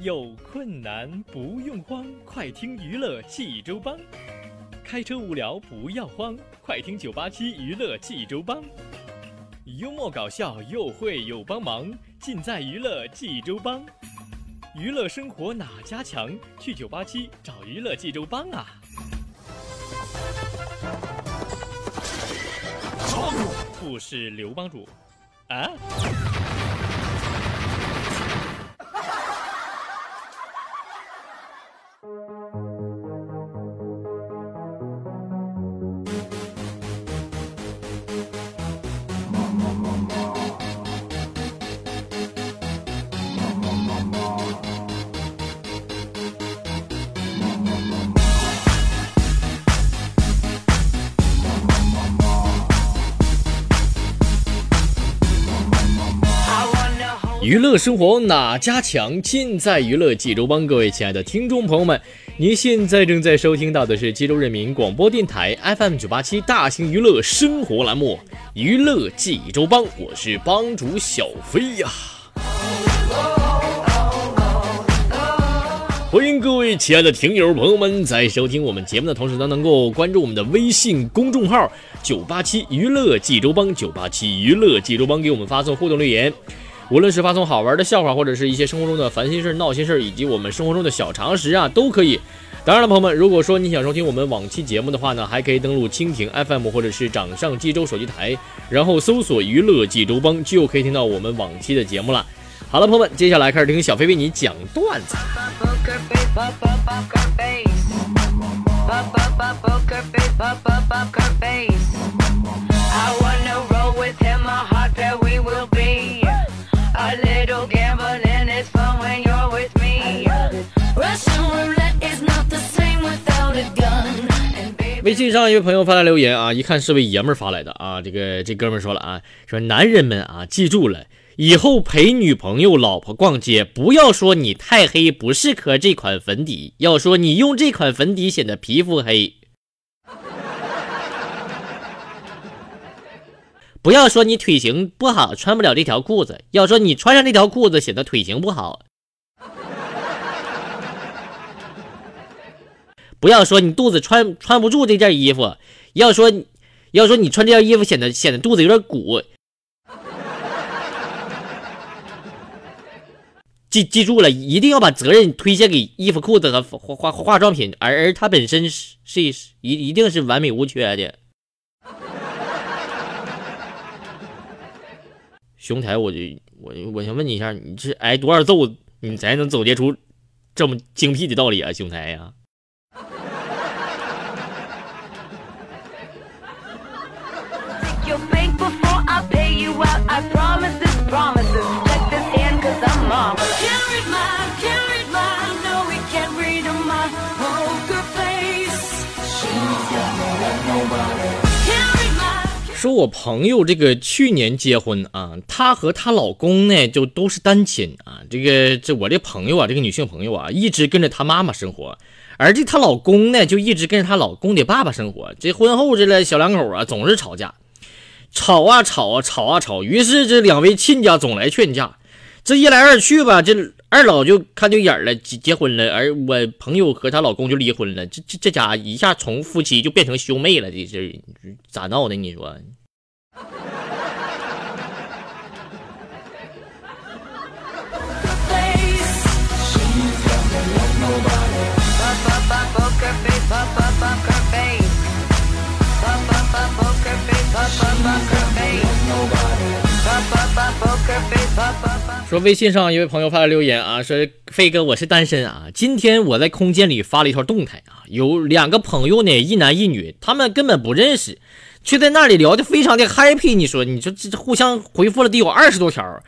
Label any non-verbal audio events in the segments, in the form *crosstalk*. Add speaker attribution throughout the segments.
Speaker 1: 有困难不用慌，快听娱乐济州帮。开车无聊不要慌，快听九八七娱乐济州帮。幽默搞笑又会有帮忙，尽在娱乐济州帮。娱乐生活哪家强？去九八七找娱乐济州帮啊！不是刘帮主啊？娱乐生活哪家强？尽在娱乐济州帮。各位亲爱的听众朋友们，您现在正在收听到的是济州人民广播电台 FM 九八七大型娱乐生活栏目《娱乐济州帮》，我是帮主小飞呀。欢迎各位亲爱的听友朋友们，在收听我们节目的同时呢，能够关注我们的微信公众号“九八七娱乐济州帮”，九八七娱乐济州帮给我们发送互动留言。无论是发送好玩的笑话，或者是一些生活中的烦心事闹心事以及我们生活中的小常识啊，都可以。当然了，朋友们，如果说你想收听我们往期节目的话呢，还可以登录蜻蜓 FM 或者是掌上济州手机台，然后搜索“娱乐济州帮”，就可以听到我们往期的节目了。好了，朋友们，接下来开始听小飞为你讲段子。微信上一位朋友发来留言啊，一看是位爷们儿发来的啊，这个这哥们儿说了啊，说男人们啊，记住了，以后陪女朋友、老婆逛街，不要说你太黑，不适合这款粉底，要说你用这款粉底显得皮肤黑。不要说你腿型不好，穿不了这条裤子，要说你穿上这条裤子显得腿型不好。不要说你肚子穿穿不住这件衣服，要说要说你穿这件衣服显得显得肚子有点鼓。记记住了，一定要把责任推卸给衣服、裤子和化化化妆品，而而它本身是是一一定是完美无缺的。兄台，我就我我想问你一下，你是挨多少揍，你才能总结出这么精辟的道理啊，兄台呀？
Speaker 2: Your bank before I pay you out. I promise this, promises. Let this end, cause I'm marvelous. Can't read my, can't read my, no, we can't read on my poker face. She's got me like nobody.
Speaker 1: 说我朋友这个去年结婚啊，她和她老公呢就都是单亲啊。这个这我这朋友啊，这个女性朋友啊，一直跟着她妈妈生活，而这她老公呢就一直跟着她老公的爸爸生活。这婚后这小两口啊总是吵架，吵啊吵啊吵啊吵。于是这两位亲家总来劝架，这一来二去吧，这二老就看对眼了，结结婚了。而我朋友和她老公就离婚了。这这这家一下从夫妻就变成兄妹了，这是咋闹的？你说？说微信上一位朋友发来留言啊，说飞哥我是单身啊，今天我在空间里发了一条动态啊，有两个朋友呢，一男一女，他们根本不认识。却在那里聊得非常的 happy，你说，你说这这互相回复了得有二十多条，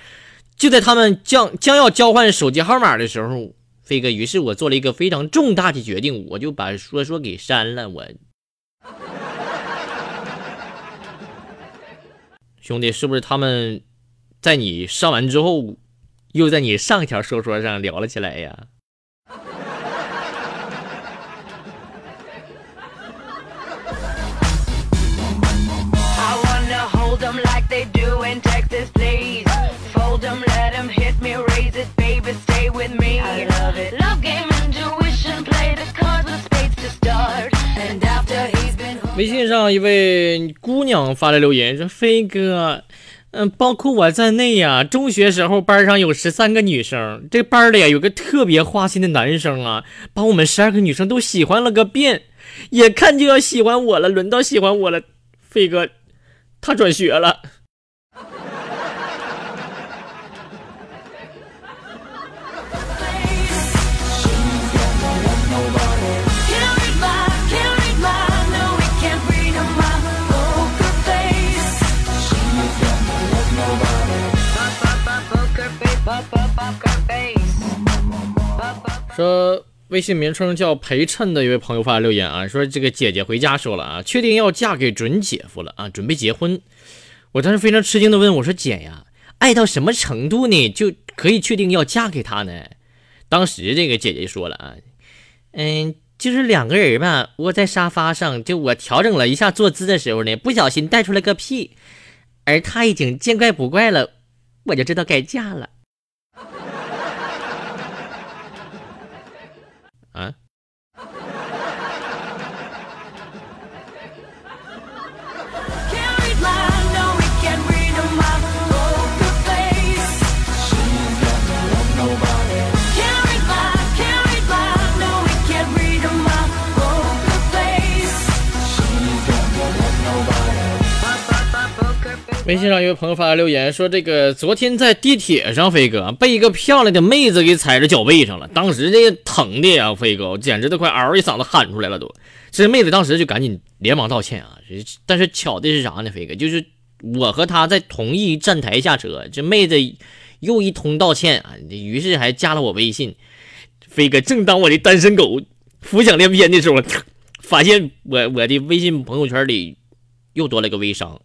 Speaker 1: 就在他们将将要交换手机号码的时候，飞哥，于是我做了一个非常重大的决定，我就把说说给删了。我兄弟，是不是他们在你上完之后，又在你上一条说说上聊了起来呀？微信上一位姑娘发来留言说：“飞哥，嗯，包括我在内呀，中学时候班上有十三个女生，这班里呀有个特别花心的男生啊，把我们十二个女生都喜欢了个遍，眼看就要喜欢我了，轮到喜欢我了，飞哥，他转学了。”说微信名称叫陪衬的一位朋友发来留言啊，说这个姐姐回家说了啊，确定要嫁给准姐夫了啊，准备结婚。我当时非常吃惊的问我说姐呀，爱到什么程度呢，就可以确定要嫁给他呢？当时这个姐姐说了啊，嗯，就是两个人吧，窝在沙发上，就我调整了一下坐姿的时候呢，不小心带出来个屁，而他已经见怪不怪了，我就知道该嫁了。啊！微信上一位朋友发来留言说：“这个昨天在地铁上，飞哥被一个漂亮的妹子给踩着脚背上了，当时这疼的呀，飞哥简直都快嗷一嗓子喊出来了都。这妹子当时就赶紧连忙道歉啊，但是巧的是啥呢？飞哥就是我和她在同一站台下车，这妹子又一通道歉啊，于是还加了我微信。飞哥正当我的单身狗浮想联翩的时候，发现我我的微信朋友圈里又多了个微商。”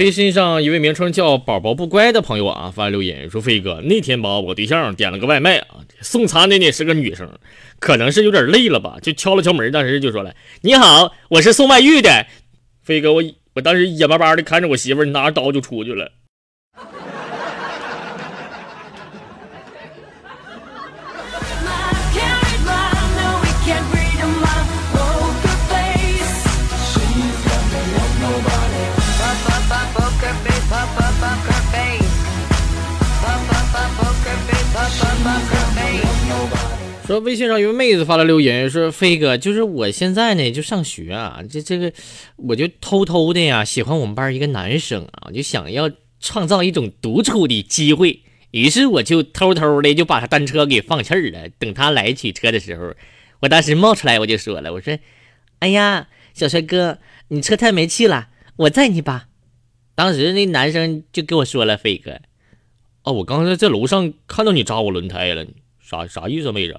Speaker 1: 微信上一位名称叫“宝宝不乖”的朋友啊，发留言说：“飞哥，那天吧，我对象点了个外卖啊，送餐的呢是个女生，可能是有点累了吧，就敲了敲门，当时就说了：‘你好，我是送外遇的。’飞哥，我我当时眼巴巴的看着我媳妇拿着刀就出去了。”说微信上一位妹子发来留言说：“飞哥，就是我现在呢就上学啊，这这个我就偷偷的呀喜欢我们班一个男生啊，就想要创造一种独处的机会，于是我就偷偷的就把他单车给放气儿了。等他来取车的时候，我当时冒出来我就说了，我说：哎呀，小帅哥，你车太没气了，我载你吧。当时那男生就跟我说了，飞哥，哦，我刚才在楼上看到你扎我轮胎了，啥啥意思，妹子？”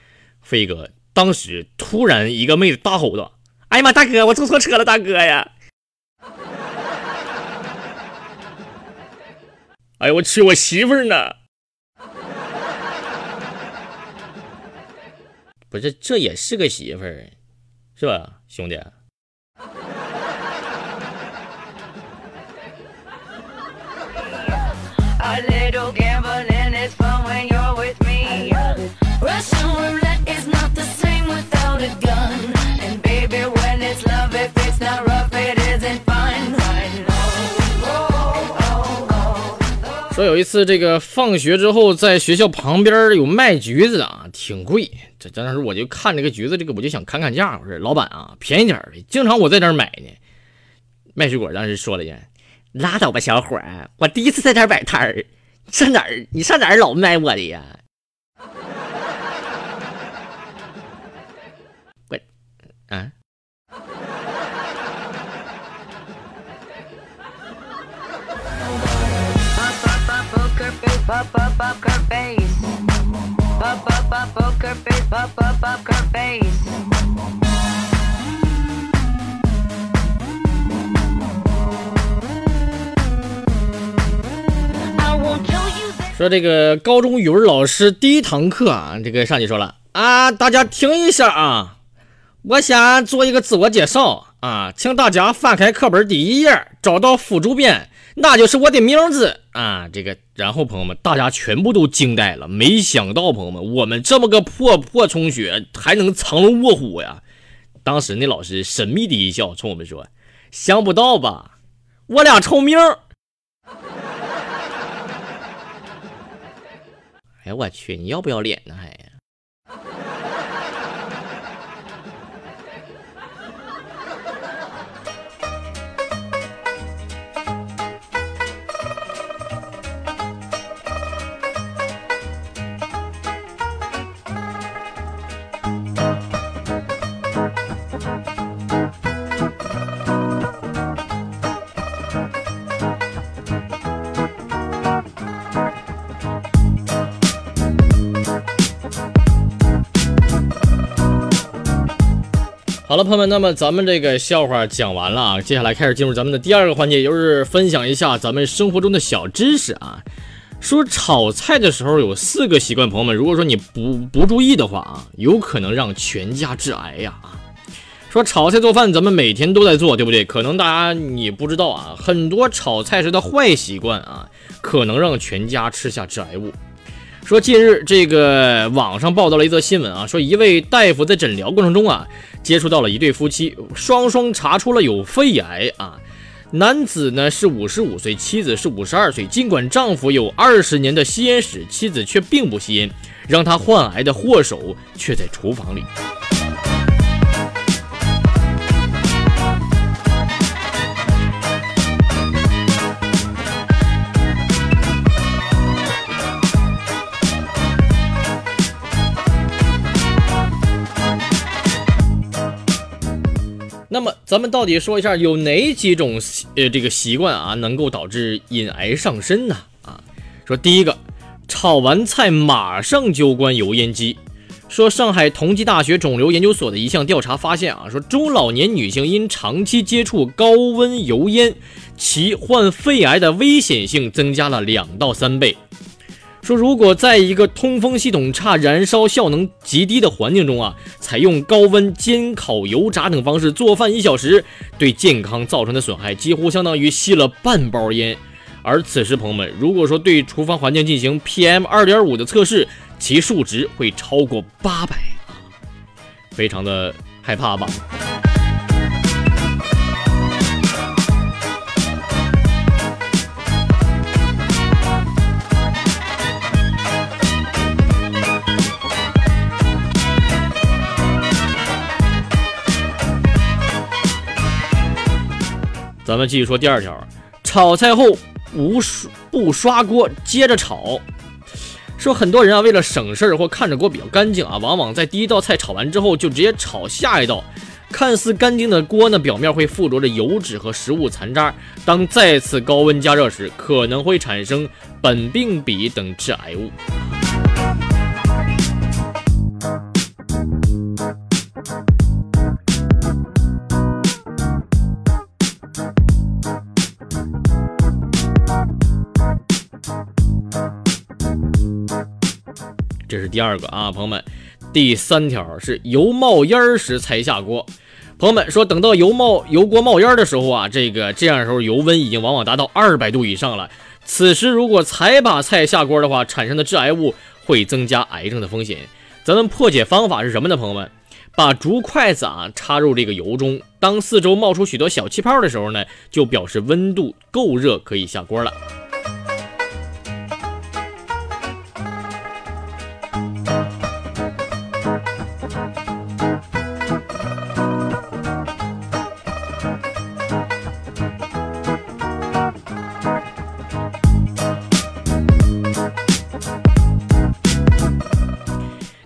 Speaker 1: 飞哥当时突然一个妹子大吼道：“哎呀妈，大哥，我坐错车了，大哥呀！”哎呀我去，我媳妇儿呢？不是，这也是个媳妇儿，是吧，兄弟？说有一次这个放学之后，在学校旁边有卖橘子的啊，挺贵。这当时我就看这个橘子，这个我就想砍砍价。我说老板啊，便宜点的，经常我在这儿买呢。卖水果当时说了一句：“拉倒吧，小伙儿，我第一次在这儿摆摊儿。上哪儿？你上哪儿老卖我的呀？” *laughs* 我，啊。说这个高中语文老师第一堂课啊，这个上去说了啊，大家听一下啊，我先做一个自我介绍啊，请大家翻开课本第一页，找到副主编。那就是我的名字啊！这个，然后朋友们，大家全部都惊呆了。没想到，朋友们，我们这么个破破充血还能藏龙卧虎呀！当时那老师神秘的一笑，冲我们说：“想不到吧？我俩臭名。*laughs* ”哎呀，我去！你要不要脸呢？还？好了，朋友们，那么咱们这个笑话讲完了啊，接下来开始进入咱们的第二个环节，就是分享一下咱们生活中的小知识啊。说炒菜的时候有四个习惯，朋友们，如果说你不不注意的话啊，有可能让全家致癌呀啊。说炒菜做饭，咱们每天都在做，对不对？可能大家你不知道啊，很多炒菜时的坏习惯啊，可能让全家吃下致癌物。说近日这个网上报道了一则新闻啊，说一位大夫在诊疗过程中啊，接触到了一对夫妻，双双查出了有肺癌啊。男子呢是五十五岁，妻子是五十二岁。尽管丈夫有二十年的吸烟史，妻子却并不吸烟，让他患癌的祸首却在厨房里。咱们到底说一下有哪几种呃这个习惯啊能够导致隐癌上身呢？啊，说第一个，炒完菜马上就关油烟机。说上海同济大学肿瘤研究所的一项调查发现啊，说中老年女性因长期接触高温油烟，其患肺癌的危险性增加了两到三倍。说，如果在一个通风系统差、燃烧效能极低的环境中啊，采用高温煎烤、油炸等方式做饭一小时，对健康造成的损害几乎相当于吸了半包烟。而此时，朋友们，如果说对厨房环境进行 PM 二点五的测试，其数值会超过八百啊，非常的害怕吧。咱们继续说第二条，炒菜后无不刷锅接着炒。说很多人啊，为了省事儿或看着锅比较干净啊，往往在第一道菜炒完之后就直接炒下一道。看似干净的锅呢，表面会附着着油脂和食物残渣，当再次高温加热时，可能会产生苯并芘等致癌物。这是第二个啊，朋友们。第三条是油冒烟儿时才下锅。朋友们说，等到油冒油锅冒烟的时候啊，这个这样的时候油温已经往往达到二百度以上了。此时如果才把菜下锅的话，产生的致癌物会增加癌症的风险。咱们破解方法是什么呢？朋友们，把竹筷子啊插入这个油中，当四周冒出许多小气泡的时候呢，就表示温度够热，可以下锅了。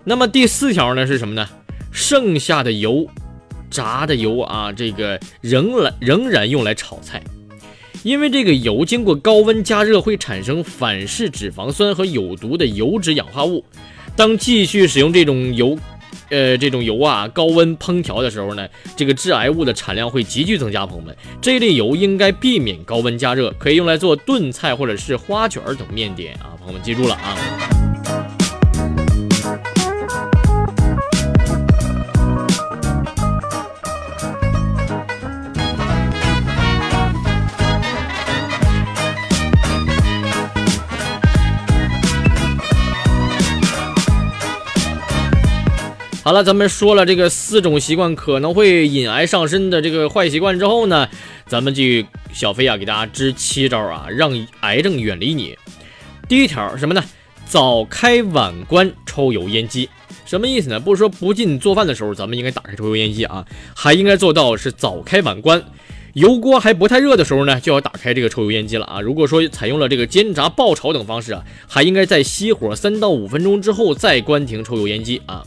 Speaker 1: 那么第四条呢是什么呢？剩下的油，炸的油啊，这个仍然仍然用来炒菜，因为这个油经过高温加热会产生反式脂肪酸和有毒的油脂氧化物。当继续使用这种油，呃，这种油啊，高温烹调的时候呢，这个致癌物的产量会急剧增加。朋友们，这类油应该避免高温加热，可以用来做炖菜或者是花卷等面点啊。朋友们记住了啊。好了，咱们说了这个四种习惯可能会引癌上身的这个坏习惯之后呢，咱们就小飞啊给大家支七招啊，让癌症远离你。第一条什么呢？早开晚关抽油烟机。什么意思呢？不是说不进做饭的时候咱们应该打开抽油烟机啊，还应该做到是早开晚关。油锅还不太热的时候呢，就要打开这个抽油烟机了啊。如果说采用了这个煎炸、爆炒等方式啊，还应该在熄火三到五分钟之后再关停抽油烟机啊。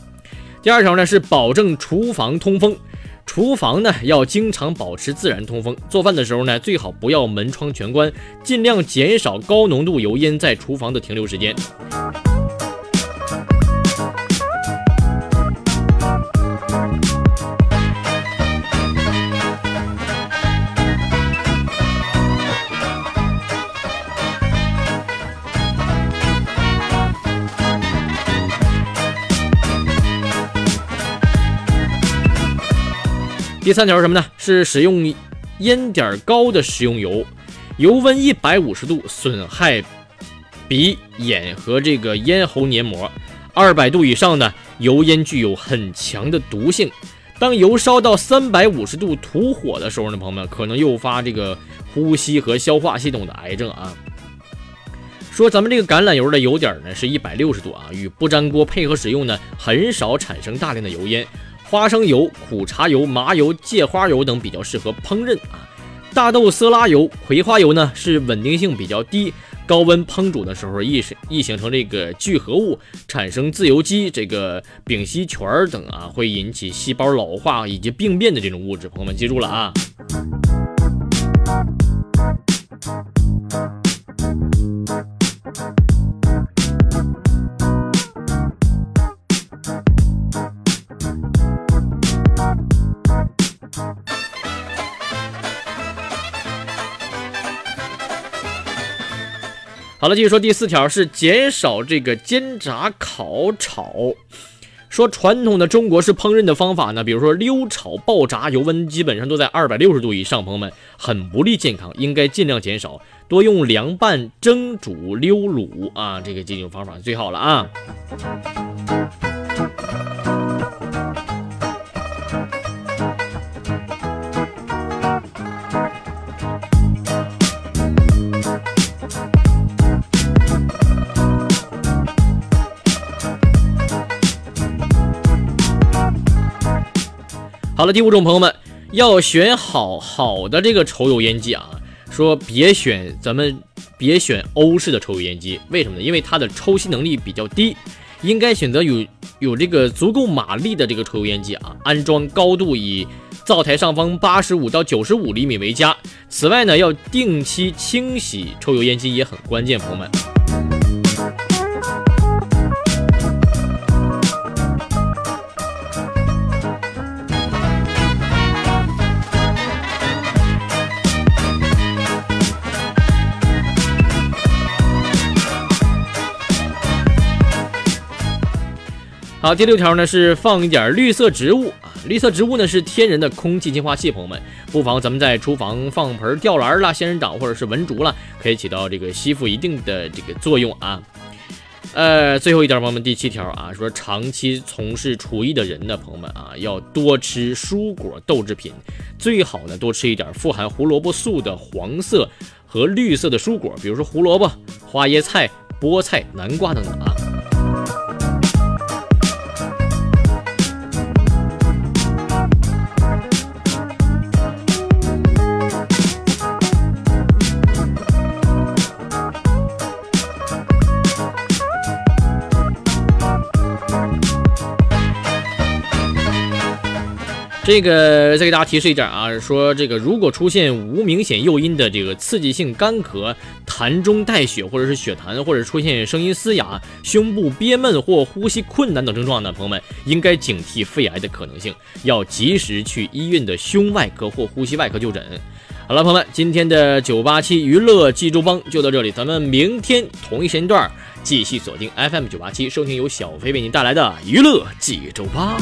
Speaker 1: 第二条呢是保证厨房通风，厨房呢要经常保持自然通风。做饭的时候呢，最好不要门窗全关，尽量减少高浓度油烟在厨房的停留时间。第三条是什么呢？是使用烟点高的食用油，油温一百五十度损害鼻、眼和这个咽喉黏膜。二百度以上呢，油烟具有很强的毒性。当油烧到三百五十度吐火的时候呢，朋友们可能诱发这个呼吸和消化系统的癌症啊。说咱们这个橄榄油的油点呢是一百六十度啊，与不粘锅配合使用呢，很少产生大量的油烟。花生油、苦茶油、麻油、芥花油等比较适合烹饪啊。大豆色拉油、葵花油呢是稳定性比较低，高温烹煮的时候易易形成这个聚合物，产生自由基、这个丙烯醛等啊，会引起细胞老化以及病变的这种物质。朋友们记住了啊。好了，继续说第四条是减少这个煎炸、烤、炒。说传统的中国式烹饪的方法呢，比如说溜炒、爆炸，油温基本上都在二百六十度以上，朋友们很不利健康，应该尽量减少，多用凉拌、蒸、煮、溜、卤啊，这个几种方法最好了啊。好了，第五种朋友们要选好好的这个抽油烟机啊，说别选咱们别选欧式的抽油烟机，为什么呢？因为它的抽吸能力比较低，应该选择有有这个足够马力的这个抽油烟机啊。安装高度以灶台上方八十五到九十五厘米为佳。此外呢，要定期清洗抽油烟机也很关键，朋友们。好，第六条呢是放一点绿色植物啊，绿色植物呢是天然的空气净化器，朋友们不妨咱们在厨房放盆吊兰啦、仙人掌或者是文竹啦，可以起到这个吸附一定的这个作用啊。呃，最后一点，朋友们，第七条啊，说长期从事厨艺的人呢，朋友们啊，要多吃蔬果豆制品，最好呢多吃一点富含胡萝卜素的黄色和绿色的蔬果，比如说胡萝卜、花椰菜、菠菜、南瓜等等啊。这个再给大家提示一点啊，说这个如果出现无明显诱因的这个刺激性干咳、痰中带血，或者是血痰，或者出现声音嘶哑、胸部憋闷或呼吸困难等症状的朋友们，应该警惕肺癌的可能性，要及时去医院的胸外科或呼吸外科就诊。好了，朋友们，今天的九八七娱乐济州帮就到这里，咱们明天同一时间段继续锁定 FM 九八七，收听由小飞为您带来的娱乐济州帮。